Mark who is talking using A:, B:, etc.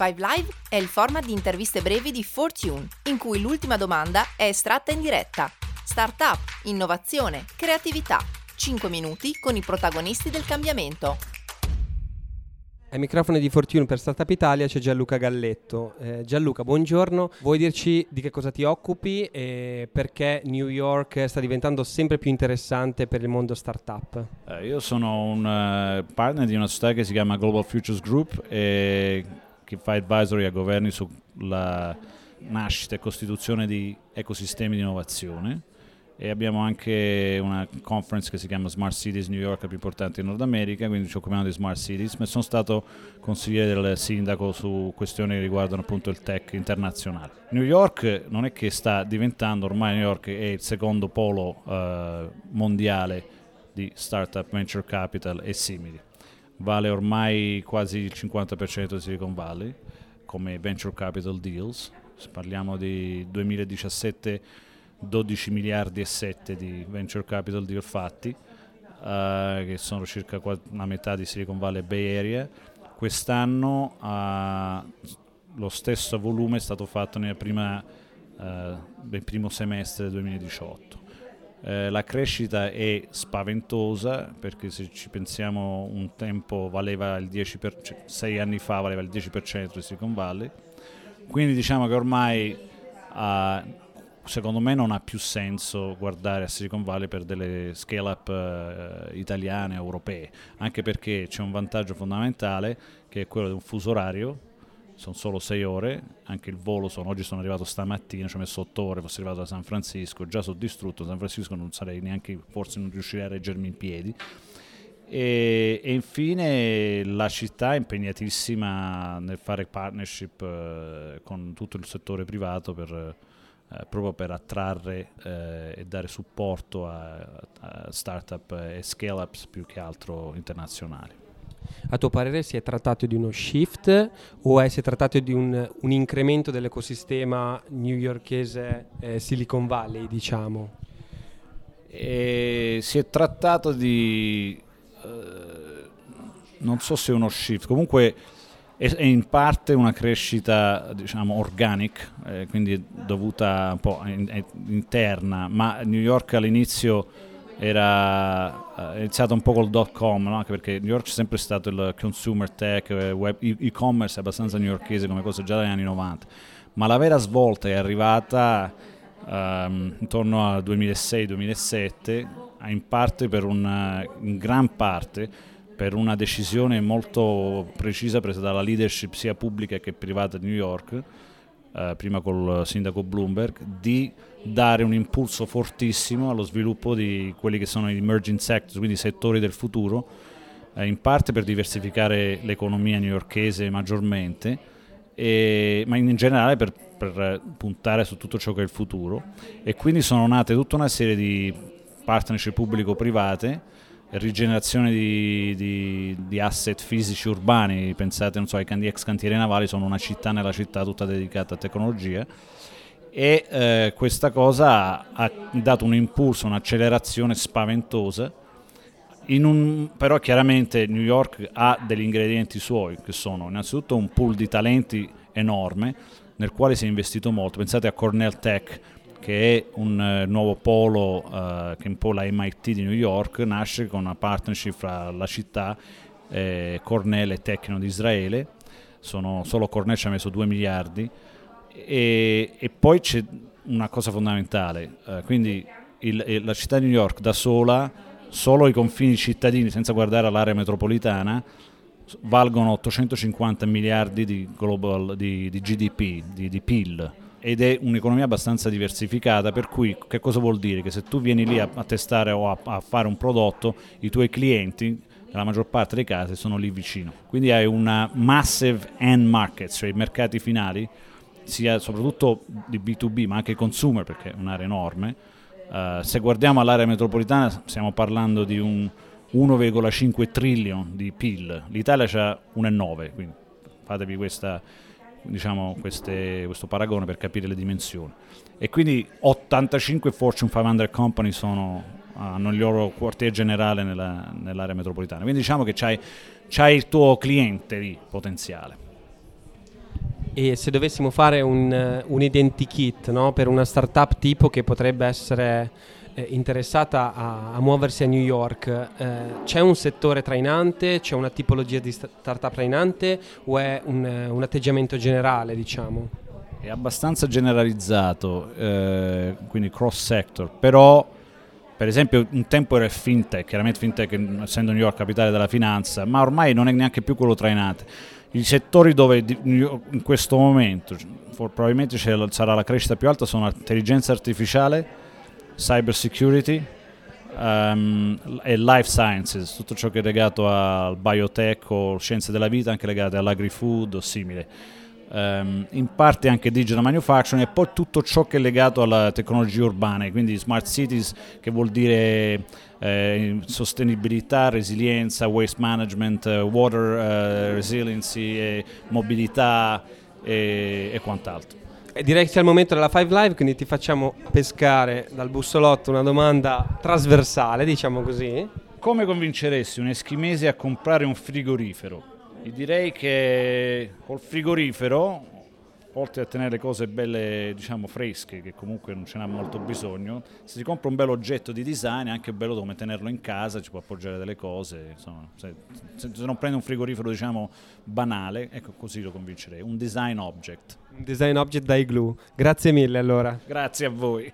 A: 5 Live è il format di interviste brevi di Fortune, in cui l'ultima domanda è estratta in diretta. Startup, innovazione, creatività. 5 minuti con i protagonisti del cambiamento.
B: Ai microfoni di Fortune per Startup Italia c'è Gianluca Galletto. Eh, Gianluca, buongiorno. Vuoi dirci di che cosa ti occupi e perché New York sta diventando sempre più interessante per il mondo startup?
C: Eh, io sono un uh, partner di una società che si chiama Global Futures Group e che fa advisory a governi sulla nascita e costituzione di ecosistemi di innovazione e abbiamo anche una conference che si chiama Smart Cities New York, la più importante in Nord America, quindi ci occupiamo di Smart Cities, ma sono stato consigliere del sindaco su questioni che riguardano appunto il tech internazionale. New York non è che sta diventando, ormai New York è il secondo polo eh, mondiale di startup, venture capital e simili. Vale ormai quasi il 50% di Silicon Valley come venture capital deals, parliamo di 2017 12 miliardi e 7 di venture capital deal fatti, uh, che sono circa la metà di Silicon Valley e Bay Area. Quest'anno uh, lo stesso volume è stato fatto nel, prima, uh, nel primo semestre del 2018. Eh, la crescita è spaventosa perché se ci pensiamo un tempo valeva il 10%, cioè, sei anni fa valeva il 10% di Silicon Valley, quindi diciamo che ormai uh, secondo me non ha più senso guardare a Silicon Valley per delle scale up eh, italiane, europee, anche perché c'è un vantaggio fondamentale che è quello di un fuso orario, sono solo sei ore, anche il volo sono, oggi sono arrivato stamattina, ci ho messo otto ore, fossi arrivato da San Francisco, già sono distrutto, San Francisco non sarei neanche, forse non riuscirei a reggermi in piedi. E, e, infine la città è impegnatissima nel fare partnership eh, con tutto il settore privato per eh, proprio per attrarre eh, e dare supporto a, a startup e scale-ups più che altro internazionali.
B: A tuo parere si è trattato di uno shift o è, si è trattato di un, un incremento dell'ecosistema newyorkese eh, Silicon Valley, diciamo?
C: E si è trattato di... Eh, non so se uno shift, comunque è in parte una crescita diciamo organic, eh, quindi dovuta un po' in, interna, ma New York all'inizio era eh, iniziato un po' col dot com, no? anche perché New York è sempre stato il consumer tech, eh, web, e-commerce abbastanza newyorkese come cosa già dagli anni 90, ma la vera svolta è arrivata um, intorno al 2006-2007, in parte per una, in gran parte per una decisione molto precisa presa dalla leadership sia pubblica che privata di New York, eh, prima col sindaco Bloomberg, di dare un impulso fortissimo allo sviluppo di quelli che sono gli emerging sectors, quindi settori del futuro, eh, in parte per diversificare l'economia newyorkese maggiormente, e, ma in generale per, per puntare su tutto ciò che è il futuro. E quindi sono nate tutta una serie di partnership pubblico-private rigenerazione di, di, di, asset fisici urbani, pensate non so, ai ex cantieri navali, sono una città nella città tutta dedicata a tecnologia e eh, questa cosa ha dato un impulso, un'accelerazione spaventosa, un, però chiaramente New York ha degli ingredienti suoi che sono innanzitutto un pool di talenti enorme nel quale si è investito molto, pensate a Cornell Tech che è un uh, nuovo polo uh, che è un po' la MIT di New York, nasce con una partnership fra la città, eh, Cornell e Tecno di Israele, Sono, solo Cornell ci ha messo 2 miliardi. E, e, poi c'è una cosa fondamentale, uh, quindi il, la città di New York da sola, solo i confini cittadini senza guardare all'area metropolitana, valgono 850 miliardi di, global, di, di GDP, di, di PIL ed è un'economia abbastanza diversificata, per cui che cosa vuol dire? Che se tu vieni lì a, a testare o a, a, fare un prodotto, i tuoi clienti, nella maggior parte dei casi, sono lì vicino. Quindi hai una massive end market, cioè i mercati finali, sia soprattutto di B2B, ma anche consumer, perché è un'area enorme. Uh, se guardiamo all'area metropolitana stiamo parlando di un 1,5 trillion di PIL, l'Italia c'ha 1,9, quindi fatevi questa diciamo, queste, questo paragone per capire le dimensioni. E quindi 85 Fortune 500 company sono, hanno il loro quartier generale nella, nell'area metropolitana. Quindi diciamo che c'hai, c'hai il tuo cliente lì potenziale.
B: E se dovessimo fare un, un identikit no? per una startup tipo che potrebbe essere eh, interessata a, a, muoversi a New York, eh, c'è un settore trainante, c'è una tipologia di startup trainante o è un, un atteggiamento generale, diciamo?
C: È abbastanza generalizzato, eh, quindi cross sector, però per esempio un tempo era il fintech, chiaramente fintech essendo New York capitale della finanza, ma ormai non è neanche più quello trainante. I settori dove in questo momento probabilmente sarà la crescita più alta sono intelligenza artificiale, cyber security um, e life sciences, tutto ciò che è legato al biotech o scienze della vita, anche legate all'agri-food o simile um, in parte anche digital manufacturing e poi tutto ciò che è legato alla tecnologia urbane, quindi smart cities che vuol dire eh, sostenibilità, resilienza, waste management, water uh, resiliency, mobilità e quant'altro.
B: E direi che sia il momento della Five Live, quindi ti facciamo pescare dal bussolotto una domanda trasversale, diciamo così.
C: Come convinceresti un eschimese a comprare un frigorifero? Direi che col frigorifero, oltre a tenere le cose belle, diciamo, fresche, che comunque non ce n'ha molto bisogno, se si compra un bel oggetto di design è anche bello come tenerlo in casa, ci può appoggiare delle cose, insomma, se, se non prende un frigorifero, diciamo, banale, ecco così lo convincerei, un design object.
B: Un design object da igloo. Grazie mille allora.
C: Grazie a voi.